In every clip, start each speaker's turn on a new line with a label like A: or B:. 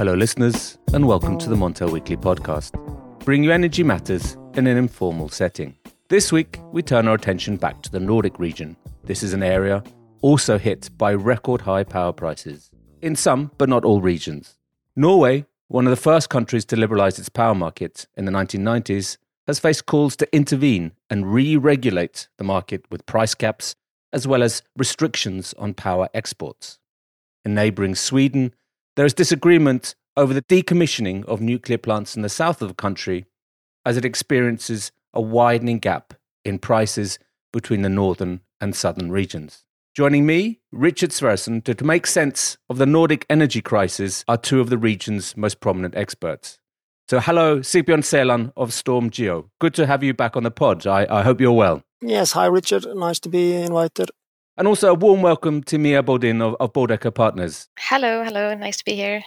A: Hello, listeners, and welcome to the Montel Weekly podcast. Bring you energy matters in an informal setting. This week, we turn our attention back to the Nordic region. This is an area also hit by record high power prices in some, but not all regions. Norway, one of the first countries to liberalize its power market in the 1990s, has faced calls to intervene and re regulate the market with price caps as well as restrictions on power exports. In neighbouring Sweden, there is disagreement over the decommissioning of nuclear plants in the south of the country as it experiences a widening gap in prices between the northern and southern regions. Joining me, Richard Sverrisson, to, make sense of the Nordic energy crisis are two of the region's most prominent experts. So, hello, Sigbjørn Sæland of Storm Geo. Good to have you back on the pod. I, I hope you're well.
B: Yes, hi, Richard. Nice to be invited.
A: And also a warm welcome to Mia Bodin of, of Bodecker Partners.
C: Hello, hello. Nice to be here.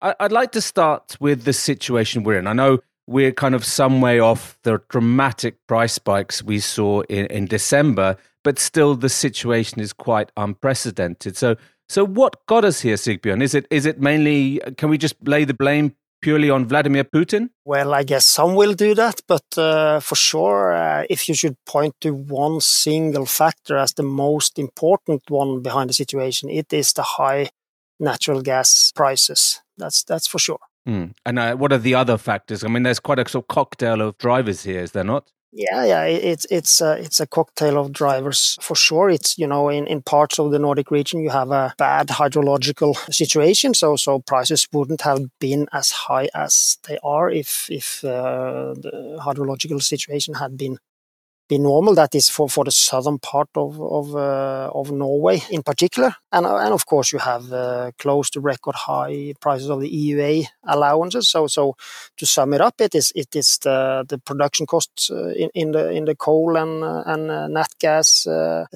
A: I, I'd like to start with the situation we're in. I know we're kind of some way off the dramatic price spikes we saw in, in December, but still the situation is quite unprecedented. So, so what got us here, Sigbjørn? Is it is it mainly? Can we just lay the blame purely on Vladimir Putin?
B: Well, I guess some will do that, but uh, for sure, uh, if you should point to one single factor as the most important one behind the situation, it is the high natural gas prices. That's that's for sure.
A: Mm. And uh, what are the other factors? I mean, there's quite a sort of cocktail of drivers here, is there not?
B: Yeah, yeah, it's it's a, it's a cocktail of drivers for sure. It's you know in, in parts of the Nordic region you have a bad hydrological situation, so so prices wouldn't have been as high as they are if if uh, the hydrological situation had been be normal. That is for, for the southern part of of, uh, of Norway in particular, and uh, and of course you have uh, close to record high prices of the EUA allowances. So so to sum it up, it is it is the the production costs uh, in, in the in the coal and uh, and uh, nat gas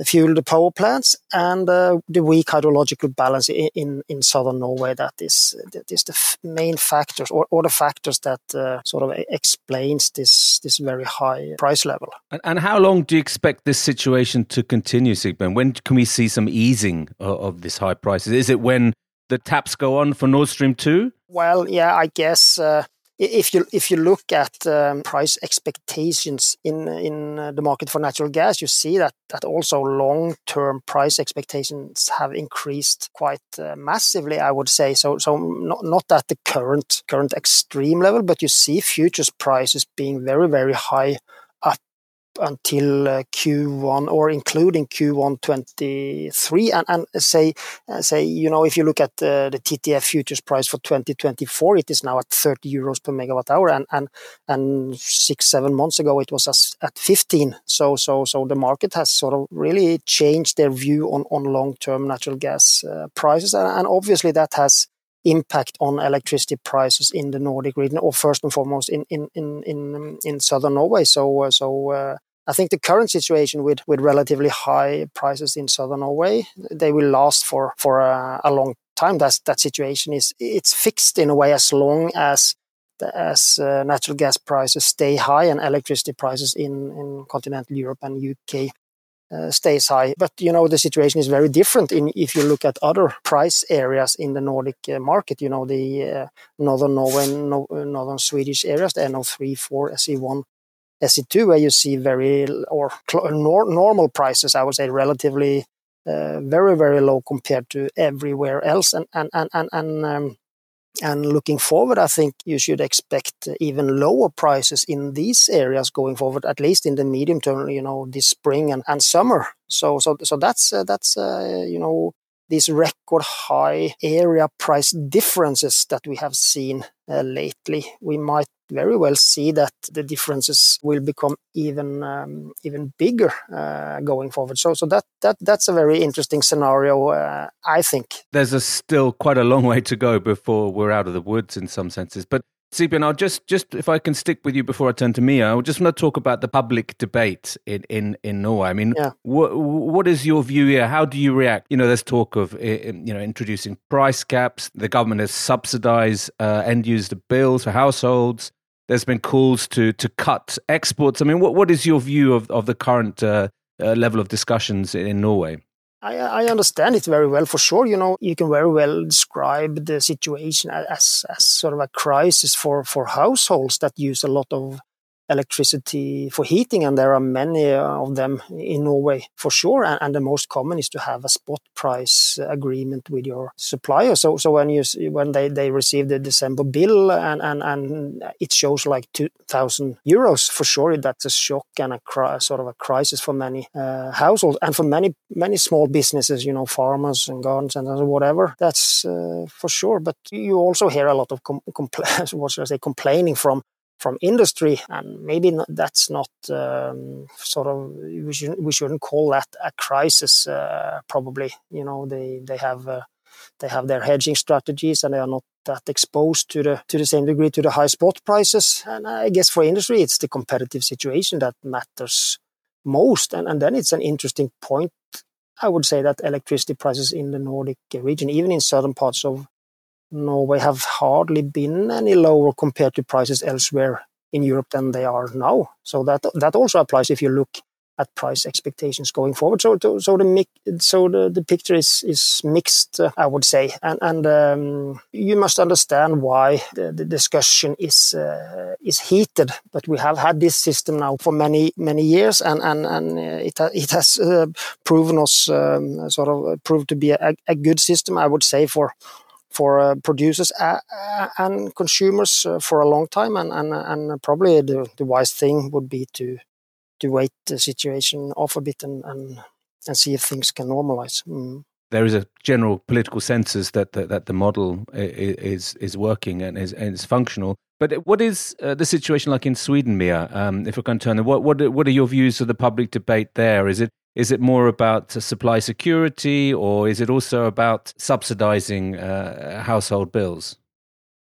B: fueled power plants, and the weak hydrological balance in, in, in southern Norway. That is that is the main factors or, or the factors that sort of explains this this very high price level.
A: And, and how long do you expect this situation to continue, Sigbjørn? When can we see some easing of, of this high prices? Is it when the taps go on for Nord Stream 2?
B: Well, yeah, I guess uh, if you if you look at um, price expectations in in uh, the market for natural gas, you see that that also long term price expectations have increased quite uh, massively. I would say so. So not not at the current current extreme level, but you see futures prices being very very high until uh, Q1 or including Q1 23 and, and say uh, say you know if you look at uh, the TTF futures price for 2024 it is now at 30 euros per megawatt hour. And and 6 7 months ago it was at 15 so so so the market has sort of really changed their view on on long term natural gas prices. And obviously that has impact on electricity prices in the Nordic region, or first and foremost in in in in, in southern Norway. So so uh, I think the current situation with with relatively high prices in southern Norway, they will last for for a, a long time. That that situation is it's fixed in a way as long as as uh, natural gas prices stay high and electricity prices in in continental Europe and UK uh, stays high. But you know the situation is very different in if you look at other price areas in the Nordic uh, market. You know the uh, northern Norway, no, northern Swedish areas, the NO3, 4, SE1, SE2, where you see very or nor, normal prices. I would say relatively uh, very very low compared to everywhere else, and and and and. and um, and looking forward, I think you should expect even lower prices in these areas going forward, at least in the medium term, you know, this spring and, and summer. So, so, so that's, uh, that's, uh, you know, these record high area price differences that we have seen uh, lately. We might very well see that the differences will become even um, even bigger uh, going forward. So, so that that that's a very interesting scenario, uh, I think.
A: There's a still quite a long way to go before we're out of the woods in some senses, but Sigbjørn, I'll just, just if I can stick with you before I turn to Mia, I just want to talk about the public debate in, in, in Norway. I mean, yeah. what, what is your view here? How do you react? You know, there's talk of, you know, introducing price caps. The government has subsidized uh, end user bills for households. There's been calls to, to cut exports. I mean, what, what is your view of, of the current uh, uh, level of discussions in Norway?
B: I, I, understand it very well for sure. You know, you can very well describe the situation as, as sort of a crisis for, for households that use a lot of electricity for heating, and there are many of them in Norway for sure. And, and, the most common is to have a spot price agreement with your supplier. So, so when you when they, they receive the December bill and, and, and it shows like two thousand euros, for sure that's a shock and a cri- sort of a crisis for many uh, households and for many many small businesses. You know, farmers and gardens and whatever. That's uh, for sure. But you also hear a lot of com- compl- what should I say complaining from from industry, and maybe not, that's not um, sort of we shouldn't, we shouldn't call that a crisis. Uh, probably, you know, they they have uh, they have their hedging strategies, and they are not that exposed to the to the same degree to the high spot prices. And I guess for industry, it's the competitive situation that matters most. And and then it's an interesting point. I would say that electricity prices in the Nordic region, even in certain parts of Norway have hardly been any lower compared to prices elsewhere in Europe than they are now. So that that also applies if you look at price expectations going forward. So so the so the, the picture is is mixed, uh, I would say, and and um, you must understand why the, the discussion is uh, is heated. But we have had this system now for many many years, and and and it it has uh, proven us um, sort of proved to be a, a good system, I would say, for for uh, producers and consumers uh, for a long time, and and, and probably the, the wise thing would be to to wait the situation off a bit and and, and see if things can normalize. Mm.
A: There is a general political census that that, that the model is is working and is and is functional. But what is uh, the situation like in Sweden, Mia? Um, if we can turn, what what what are your views of the public debate there? Is it is it more about supply security or is it also about subsidizing uh, household bills?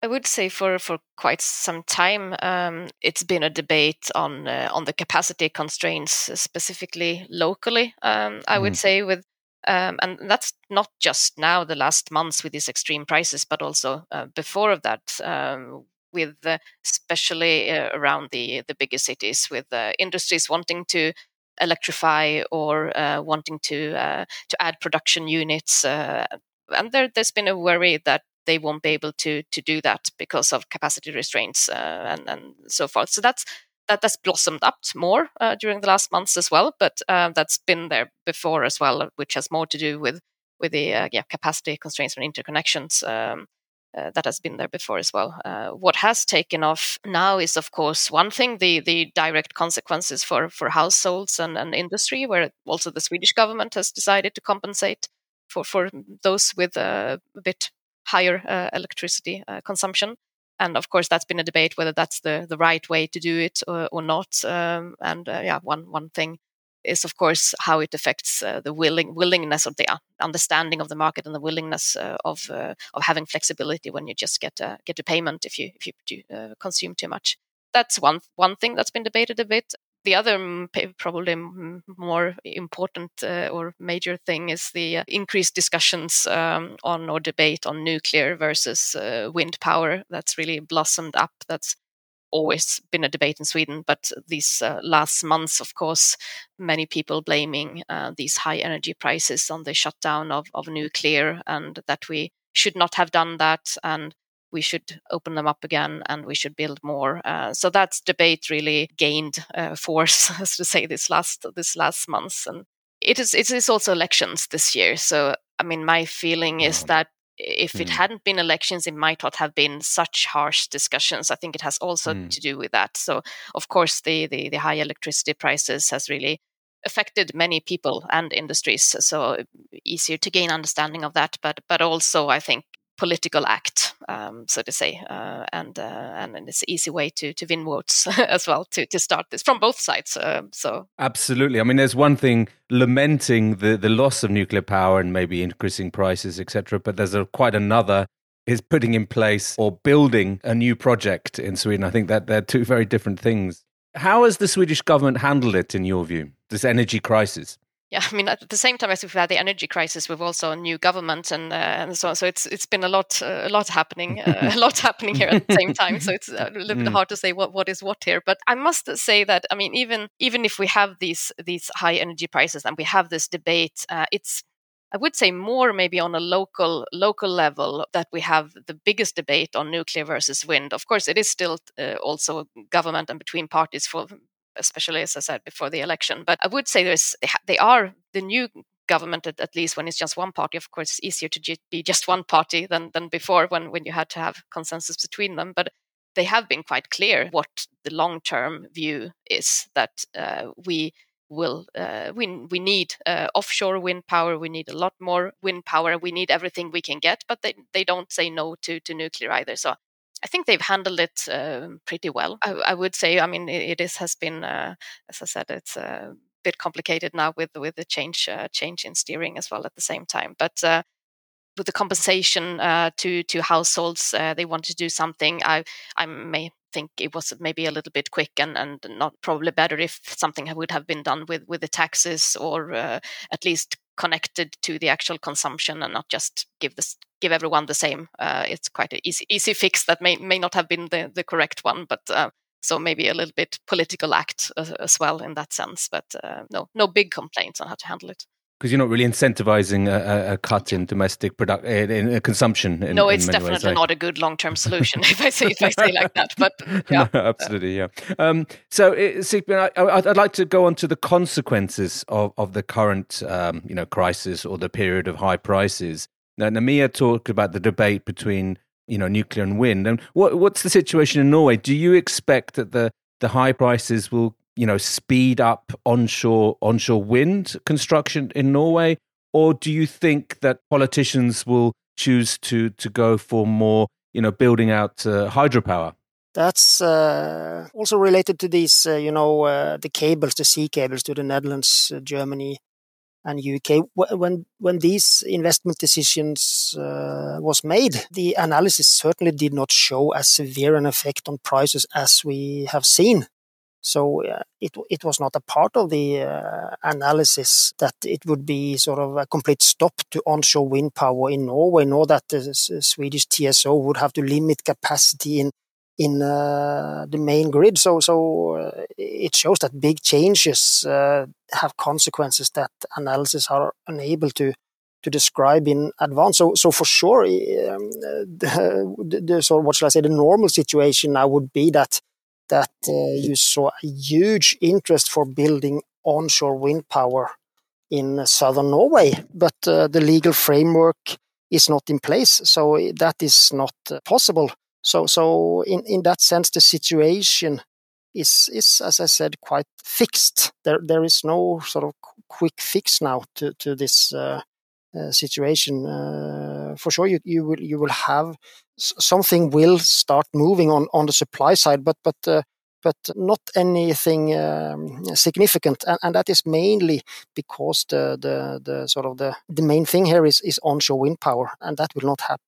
C: I would say for, for quite some time, um, it's been a debate on uh, on the capacity constraints, uh, specifically locally. Um, I mm. would say with um, and that's not just now the last months with these extreme prices, but also uh, before of that, um, with uh, especially uh, around the the bigger cities, with uh, industries wanting to electrify or uh, wanting to uh, to add production units. Uh, and there, has been a worry that they won't be able to to do that because of capacity restraints and, and so forth. So that's that that's blossomed up more uh, during the last months as well, but uh, that's been there before as well, which has more to do with with the uh, yeah capacity constraints and interconnections. Um, uh, that has been there before as well. Uh, what has taken off now is, of course, one thing the the direct consequences for for households and, and industry, where also the Swedish government has decided to compensate for for those with a bit higher uh, electricity uh, consumption. And of course, that's been a debate whether that's the, the right way to do it or, or not. Um, and uh, yeah, one one thing is of course how it affects uh, the willing willingness of the uh, understanding of the market and the willingness uh, of uh, of having flexibility when you just get a, get a payment if you if you uh, consume too much. That's one one thing that's been debated a bit. The other probably more important uh, or major thing is the increased discussions um, on or debate on nuclear versus wind power. That's really blossomed up. That's always been a debate in Sweden, but these uh, last months, of course, many people blaming uh, these high energy prices on the shutdown of, of nuclear and that we should not have done that and we should open them up again and we should build more. Uh, so that debate really gained uh, force, as to say, this last this last month. And it is it is also elections this year. So I mean, my feeling is that if it mm. hadn't been elections, it might not have been such harsh discussions. I think it has also mm. to do with that. So, of course, the, the, the high electricity prices has really affected many people and industries. So easier to gain understanding of that, but but also I think political act, um, so to say, uh, and uh, and it's an easy way to to win votes as well to to start this from both sides. Uh, so
A: absolutely, I mean, there's one thing lamenting the the loss of nuclear power and maybe increasing prices, etc. But there's a, quite another is putting in place or building a new project in Sweden. I think that they're two very different things. How has the Swedish government handled it, in your view, this energy crisis?
C: Yeah, I mean, at the same time as we've had the energy crisis, we've also a new government and uh, and so on. So it's it's been a lot uh, a lot happening uh, a lot happening here at the same time. So it's a little bit mm. hard to say what, what is what here. But I must say that I mean, even even if we have these these high energy prices and we have this debate, uh, it's I would say more maybe on a local local level that we have the biggest debate on nuclear versus wind. Of course, it is still uh, also government and between parties for especially as I said before the election. But I would say there's they are the new government at, at least when it's just one party. Of course, it's easier to be just one party than than before when when you had to have consensus between them. But they have been quite clear what the long term view is that uh, we will uh, we we need uh, offshore wind power. We need a lot more wind power. We need everything we can get, but they they don't say no to to nuclear either. So I think they've handled it uh, pretty well. I, I, would say. I mean, it, it is has been, uh, as I said, it's a bit complicated now with with the change uh, change in steering as well at the same time. But uh, with the compensation uh, to to households, uh, they want to do something. I I may think it was maybe a little bit quick and, and not probably better if something would have been done with with the taxes or uh, at least connected to the actual consumption and not just give this give everyone the same. Uh, it's quite an easy easy fix that may may not have been the the correct one, but. Uh, so maybe a little bit political act as, as well in that sense, but uh, no, no big complaints on how to handle it
A: because you're not really incentivizing a, a cut in domestic product in, in consumption. In,
C: no, it's
A: in
C: definitely
A: ways, right?
C: not a good long term solution if I say if I say like that. But yeah,
A: no, absolutely, yeah. Um, so, I, would like to go on to the consequences of, of the current, um, you know, crisis or the period of high prices. Now, Namia talked about the debate between you know nuclear and wind, and what, what's the situation in Norway? Do you expect that the the high prices will you know, speed up onshore onshore wind construction in Norway, or do you think that politicians will choose to to go for more, you know, building out uh, hydropower?
B: That's uh, also related to these, uh, you know, uh, the cables, the sea cables to the Netherlands, uh, Germany, and UK. When when these investment decisions uh, was made, the analysis certainly did not show as severe an effect on prices as we have seen. So uh, it it was not a part of the uh, analysis that it would be sort of a complete stop to onshore wind power in Norway, nor that the Swedish TSO would have to limit capacity in in uh, the main grid. So so uh, it shows that big changes uh, have consequences that analysis are unable to to describe in advance. So, so for sure, um, the, the, the, so what shall I say? The normal situation now would be that that uh, you saw a huge interest for building onshore wind power in southern Norway, but uh, the legal framework is not in place, so that is not possible. So, so in, in that sense, the situation is, is, as I said, quite fixed. There, there is no sort of quick fix now to, to this uh, situation. Uh, for sure, you, you will you will have something will start moving on on the supply side, but but uh, but not anything um, significant, and, and, that is mainly because the, the, the sort of the, the main thing here is, is onshore wind power, and that will not hap-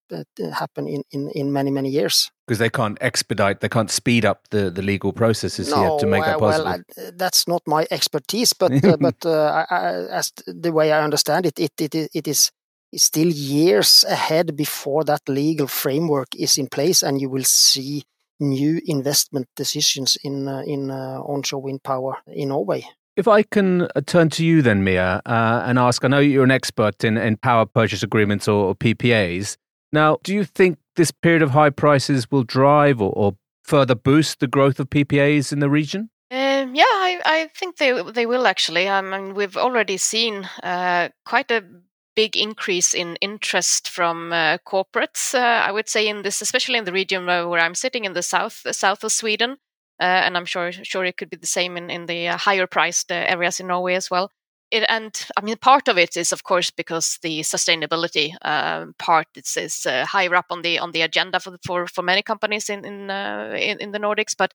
B: happen in, in, in many many years
A: because they can't expedite, they can't speed up the, the legal processes
B: no,
A: here to make that possible.
B: Well, I, that's not my expertise, but uh, but uh, I, I, as the way I understand it, it it, it is still years ahead before that legal framework is in place, and you will see new investment decisions in uh, in uh, onshore wind power in Norway.
A: If I can uh, turn to you then, Mia, uh, and ask, I know you're an expert in, in power purchase agreements or, or PPAs. Now, do you think this period of high prices will drive or, or further boost the growth of PPAs in the region?
C: Um, yeah, I, I, think they they will actually. I mean, we've already seen uh, quite a big increase in interest from uh, corporates. Uh, I would say in this, especially in the region where, I'm sitting in the south, the south of Sweden, uh, and I'm sure sure it could be the same in in the uh, higher priced uh, areas in Norway as well. It, and I mean, part of it is, of course, because the sustainability um, part is, is uh, higher up on the on the agenda for for, for many companies in in, in, in the Nordics. But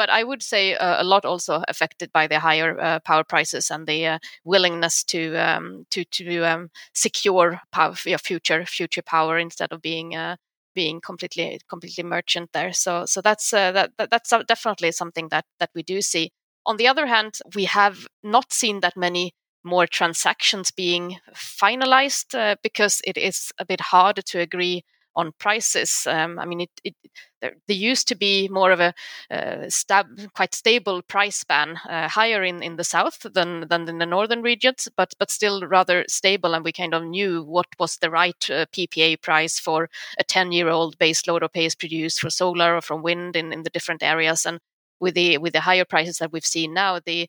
C: but I would say uh, a lot also affected by the higher uh, power prices and the uh, willingness to um, to to um, secure power, future future power instead of being uh, being completely completely merchant there. So so that's uh, that, that's definitely something that that we do see. On the other hand, we have not seen that many more transactions being finalized uh, because it is a bit harder to agree on prices. Um, I mean, it, it there, there, used to be more of a uh, stab, quite stable price span, uh, higher in, in the south than than in the northern regions, but but still rather stable. And we kind of knew what was the right uh, PPA price for a ten year old base load or pay-as-produced for solar or from wind in, in the different areas. And with the with the higher prices that we've seen now, the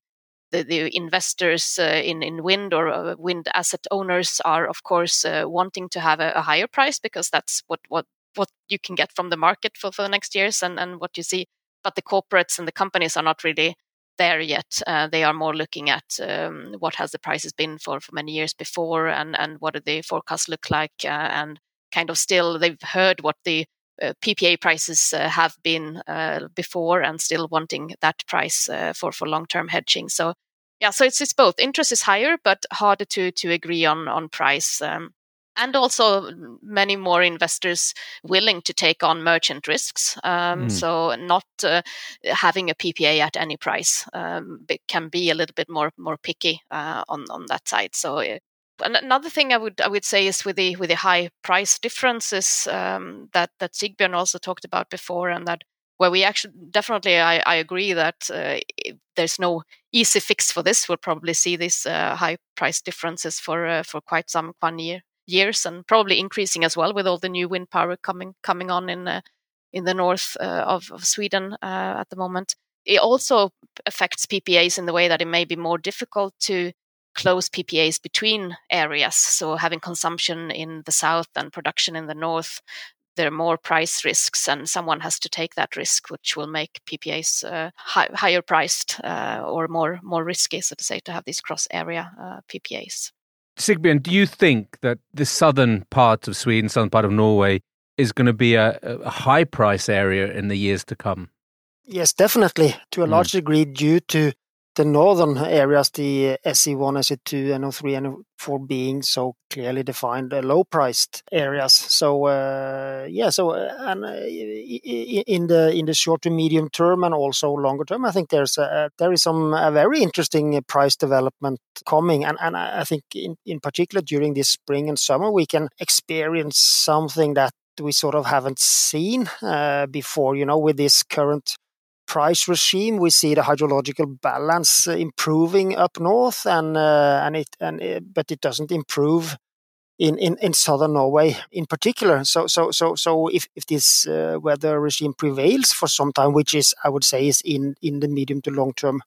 C: the, the investors uh, in in wind or uh, wind asset owners are of course uh, wanting to have a, a, higher price because that's what what what you can get from the market for, for the next years and and what you see. But the corporates and the companies are not really there yet. Uh, they are more looking at um, what has the prices been for for many years before and and what do the forecasts look like uh, and kind of still they've heard what the uh, PPA prices uh, have been uh, before and still wanting that price for for long term hedging. So yeah, so it's it's both. Interest is higher, but harder to to agree on on price. Um, and also many more investors willing to take on merchant risks. Um, mm. So not uh, having a PPA at any price um, can be a little bit more more picky uh, on on that side. So uh, another thing I would I would say is with the with the high price differences um, that that Sigbjørn also talked about before, and that where we actually definitely I, I agree that uh, there's no easy fix for this. We'll probably see these uh, high price differences for uh, for quite some one year years, and probably increasing as well with all the new wind power coming coming on in uh, in the north uh, of, of Sweden uh, at the moment. It also affects PPAs in the way that it may be more difficult to close PPAs between areas. So having consumption in the south and production in the north, there are more price risks, and someone has to take that risk, which will make PPAs uh, hi- higher priced uh, or more more risky, so to say, to have these cross area uh, PPAs.
A: Sigbjørn, do you think that the southern part of Sweden, southern part of Norway, is going to be a, a high price area in the years to come?
B: Yes, definitely, to a hmm. large mm. degree, due to the northern areas, the SE1, SE2, NO3, NO4 being so clearly defined uh, low-priced areas. So uh, yeah, so uh, and uh, in the in the short to medium term and also longer term, I think there's a, there is some a very interesting price development coming, and and I think in in particular during this spring and summer we can experience something that we sort of haven't seen uh, before. You know, with this current price regime, we see the hydrological balance uh, improving up north, and uh, and it and it, but it doesn't improve in, in, in southern Norway in particular. So so so so if if this uh, weather regime prevails for some time, which is I would say is in in the medium to long term.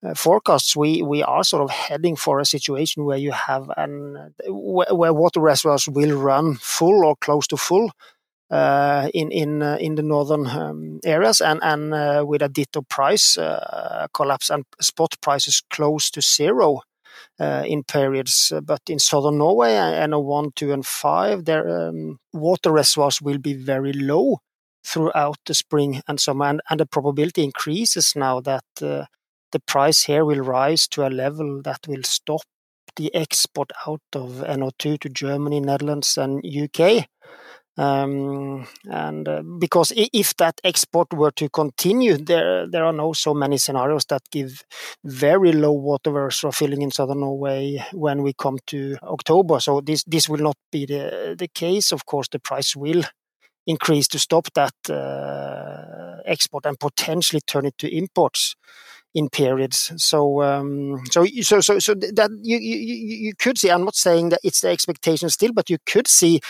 B: Uh, forecasts, we we are sort of heading for a situation where you have an where, where water reservoirs will run full or close to full, uh, in in uh, in the northern um, areas and and uh, with a ditto price collapse and spot prices close to zero in periods. But in southern Norway, NO1, 2, and 5, their um, water reservoirs will be very low throughout the spring and summer, and, and the probability increases now that uh, the price here will rise to a level that will stop the export out of NO2 to Germany, Netherlands, and UK. Um, and uh, because if that export were to continue, there are no so many scenarios that give very low water reservoir filling in southern Norway when we come to October. So this will not be the the case. Of course, the price will increase to stop that uh, export and potentially turn it to imports in periods. So, um, so, so, so, so that you, you, you could see. I'm not saying that it's the expectation still, but you could see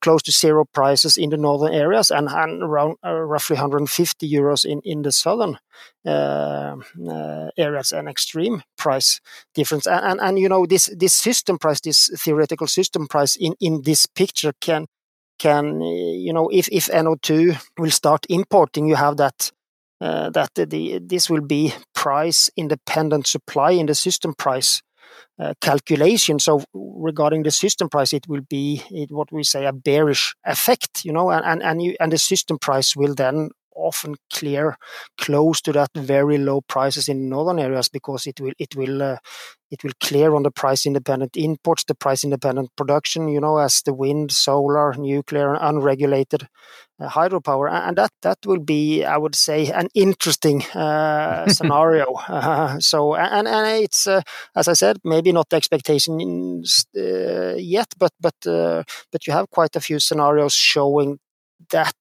B: close to zero prices in the northern areas and, and around uh, roughly 150 euros in in the southern uh, uh, areas. An extreme price difference, and, and and you know this this system price, this theoretical system price in in this picture can can you know if if NO2 will start importing, you have that uh, that the, this will be price independent supply in the system price uh, calculation. So regarding the system price, it will be it, what we say a bearish effect, you know, and and and, you, and the system price will then often clear close to that very low prices in northern areas because it will it will uh, it will clear on the price independent imports, the price independent production, you know, as the wind, solar, nuclear, and unregulated uh, hydropower, and that that will be, I would say, an interesting uh, scenario. Uh, so, and and it's uh, as I said, maybe not the expectations uh, yet, but but uh, but you have quite a few scenarios showing that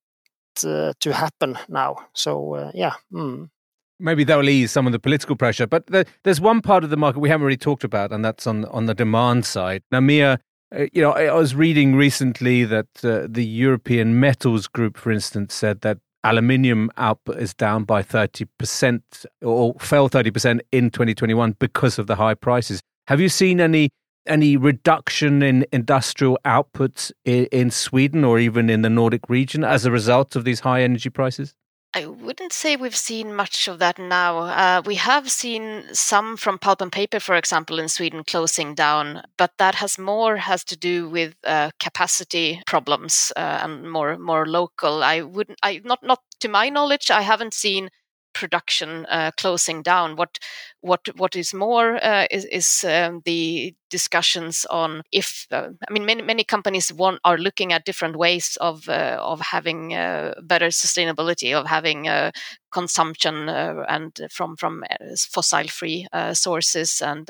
B: to happen now. So, yeah. Mm
A: maybe that will ease some of the political pressure. But the, there's one part of the market we haven't really talked about, and that's on on the demand side. Now, Mia, uh, you know, I, I, was reading recently that uh, the European Metals Group, for instance, said that aluminium output is down by 30% or fell 30% in 2021 because of the high prices. Have you seen any any reduction in industrial outputs in, in Sweden or even in the Nordic region as a result of these high energy prices?
C: I wouldn't say we've seen much of that now. Uh, we have seen some from pulp and paper, for example, in Sweden closing down, but that has more has to do with uh, capacity problems uh, and more more local. I wouldn't, I not not to my knowledge, I haven't seen production uh, closing down. What what what is more uh, is, is um, the discussions on if uh, I mean many many companies want are looking at different ways of uh, of having uh, better sustainability of having uh, consumption and from from fossil free sources and.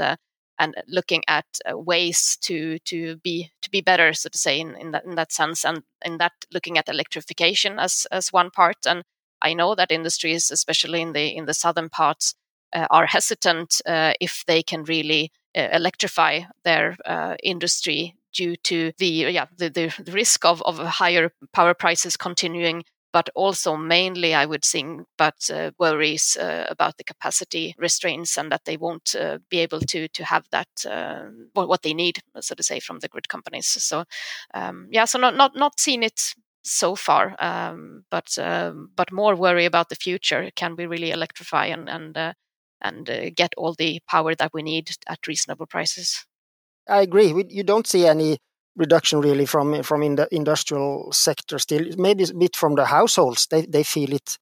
C: and looking at ways to to be to be better, so to say, in, in that in that sense, and in that looking at electrification as as one part, and I know that industries, especially in the in the southern parts, uh, are hesitant uh, if they can really uh, electrify their uh, industry due to the yeah the, the risk of, of higher power prices continuing but also mainly I would think, but uh, worries uh, about the capacity restraints and that they won't uh, be able to to have that uh, what they need, so to say, from the grid companies. So um, yeah, so not not not seen it so far, um, but um, but more worry about the future. Can we really electrify and and uh, and uh, get all the power that we need at reasonable prices?
B: I agree. We, you don't see any reduction really from from in the industrial sector still. Maybe a bit from the households. They they feel it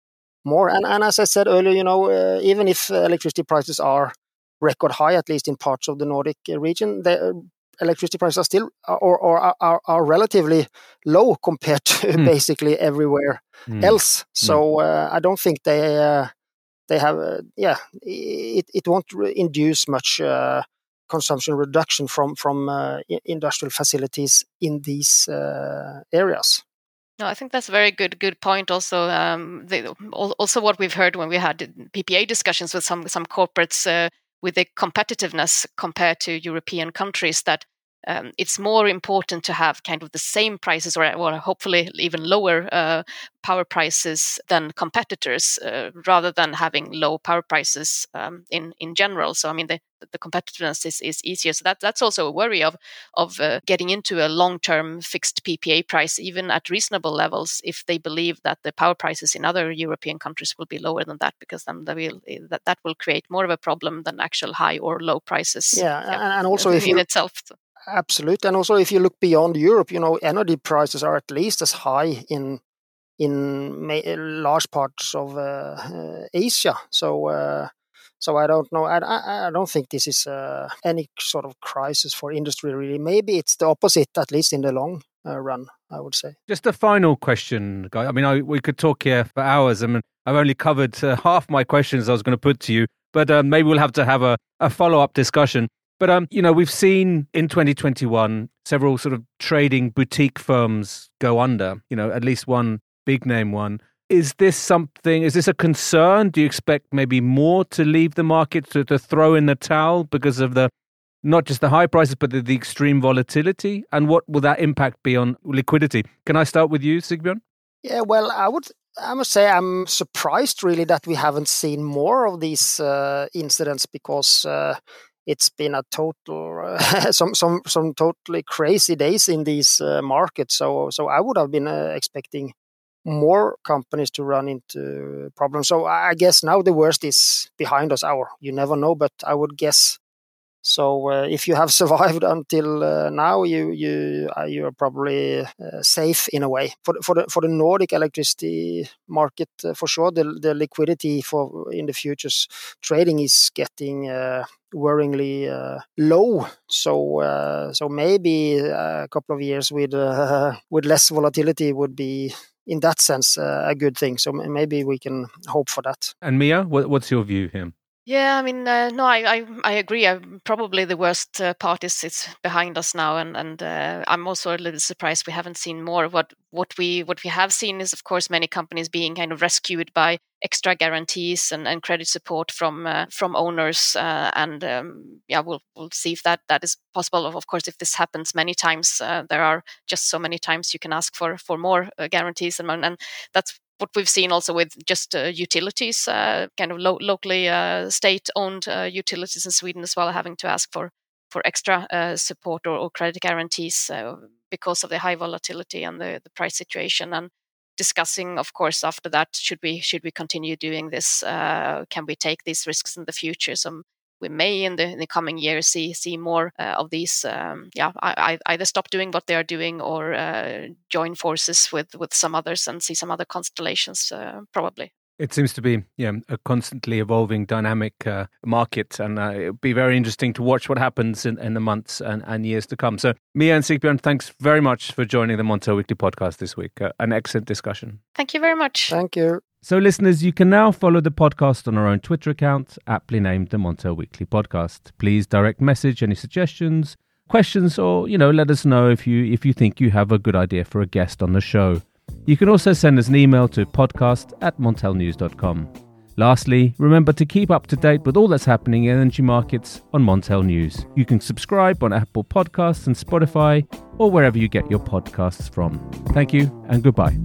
B: more. And and as I said earlier, you know, uh, even if electricity prices are record high, at least in parts of the Nordic region, they, electricity prices are still or, or are, are relatively low compared to mm. basically everywhere mm. else. So mm. uh, I don't think they uh, they have uh, yeah it it won't induce much uh, consumption reduction from from uh, industrial facilities in these uh, areas.
C: No, I think that's a very good good point. Also, um, the, also what we've heard when we had PPA discussions with some some corporates with the competitiveness compared to European countries that um, it's more important to have kind of the same prices or, or hopefully even lower uh, power prices than competitors uh, rather than having low power prices um, in, in general. So, I mean, the, the competitiveness is, is easier. So that, that's also a worry of, of uh, getting into a long-term fixed PPA price, even at reasonable levels, if they believe that the power prices in other European countries will be lower than that, because then will, eh, that, that will create more of a problem than actual high or low prices.
B: Yeah, yeah and also
C: in, in itself.
B: Absolutely, and also if you look beyond Europe, you know, energy prices are at least as high in in large parts of uh, Asia. So, uh, so I don't know. I, I, I don't think this is uh, any sort of crisis for industry. Really, maybe it's the opposite, at least in the long uh, run. I would say.
A: Just a final question, guy. I mean, I, we could talk here for hours. I mean, I've only covered uh, half my questions I was going to put to you, but maybe we'll have to have a, a follow up discussion. But um, you know, we've seen in 2021 several sort of trading boutique firms go under. You know, at least one big name one. Is this something? Is this a concern? Do you expect maybe more to leave the market to, to throw in the towel because of the not just the high prices, but the, the extreme volatility? And what will that impact be on liquidity? Can I start with you, Sigbjørn?
B: Yeah, well, I would I must say I'm surprised really that we haven't seen more of these uh, incidents because uh, it's been a total uh, some some some totally crazy days in these uh, markets. So so I would have been uh, expecting more companies to run into problems. So I guess now the worst is behind us. Our you never know, but I would guess So uh, if you have survived until uh, now, you you uh, you are probably uh, safe in a way. For for the for the Nordic electricity market, uh, for sure, the the liquidity for in the futures trading is getting uh, worryingly low. So so maybe a couple of years with with less volatility would be in that sense uh, a good thing. So maybe we can hope for that.
A: And Mia, what, what's your view here?
C: Yeah, I mean, uh, no, I, I, I agree. I, probably the worst uh, part is it's behind us now, and and uh, I'm also a little surprised we haven't seen more. What what we what we have seen is, of course, many companies being kind of rescued by extra guarantees and, and credit support from uh, from owners, uh, and um, yeah, we'll we'll see if that that is possible. Of course, if this happens many times, uh, there are just so many times you can ask for for more guarantees, and and that's what we've seen also with just uh, utilities, uh, kind of lo- locally uh, state-owned uh, utilities in Sweden as well, having to ask for for extra uh, support or, or, credit guarantees uh, because of the high volatility and the, the price situation. And discussing, of course, after that, should we should we continue doing this? can we take these risks in the future? Some we may in the, in the coming years see see more uh, of these. Um, yeah, I, I either stop doing what they are doing or uh, join forces with with some others and see some other constellations. Uh, probably.
A: It seems to be yeah, a constantly evolving, dynamic uh, market, and uh, it'll be very interesting to watch what happens in, in the months and, and years to come. So, Mia and Sigbjørn, thanks very much for joining the Montel Weekly podcast this week. Uh, an excellent discussion.
C: Thank you very much.
B: Thank you.
A: So, listeners, you can now follow the podcast on our own Twitter account, aptly named the Montel Weekly Podcast. Please direct message any suggestions, questions, or you know, let us know if you if you think you have a good idea for a guest on the show. You can also send us an email to podcast at montelnews.com. Lastly, remember to keep up to date with all that's happening in energy markets on Montel News. You can subscribe on Apple Podcasts and Spotify or wherever you get your podcasts from. Thank you and goodbye.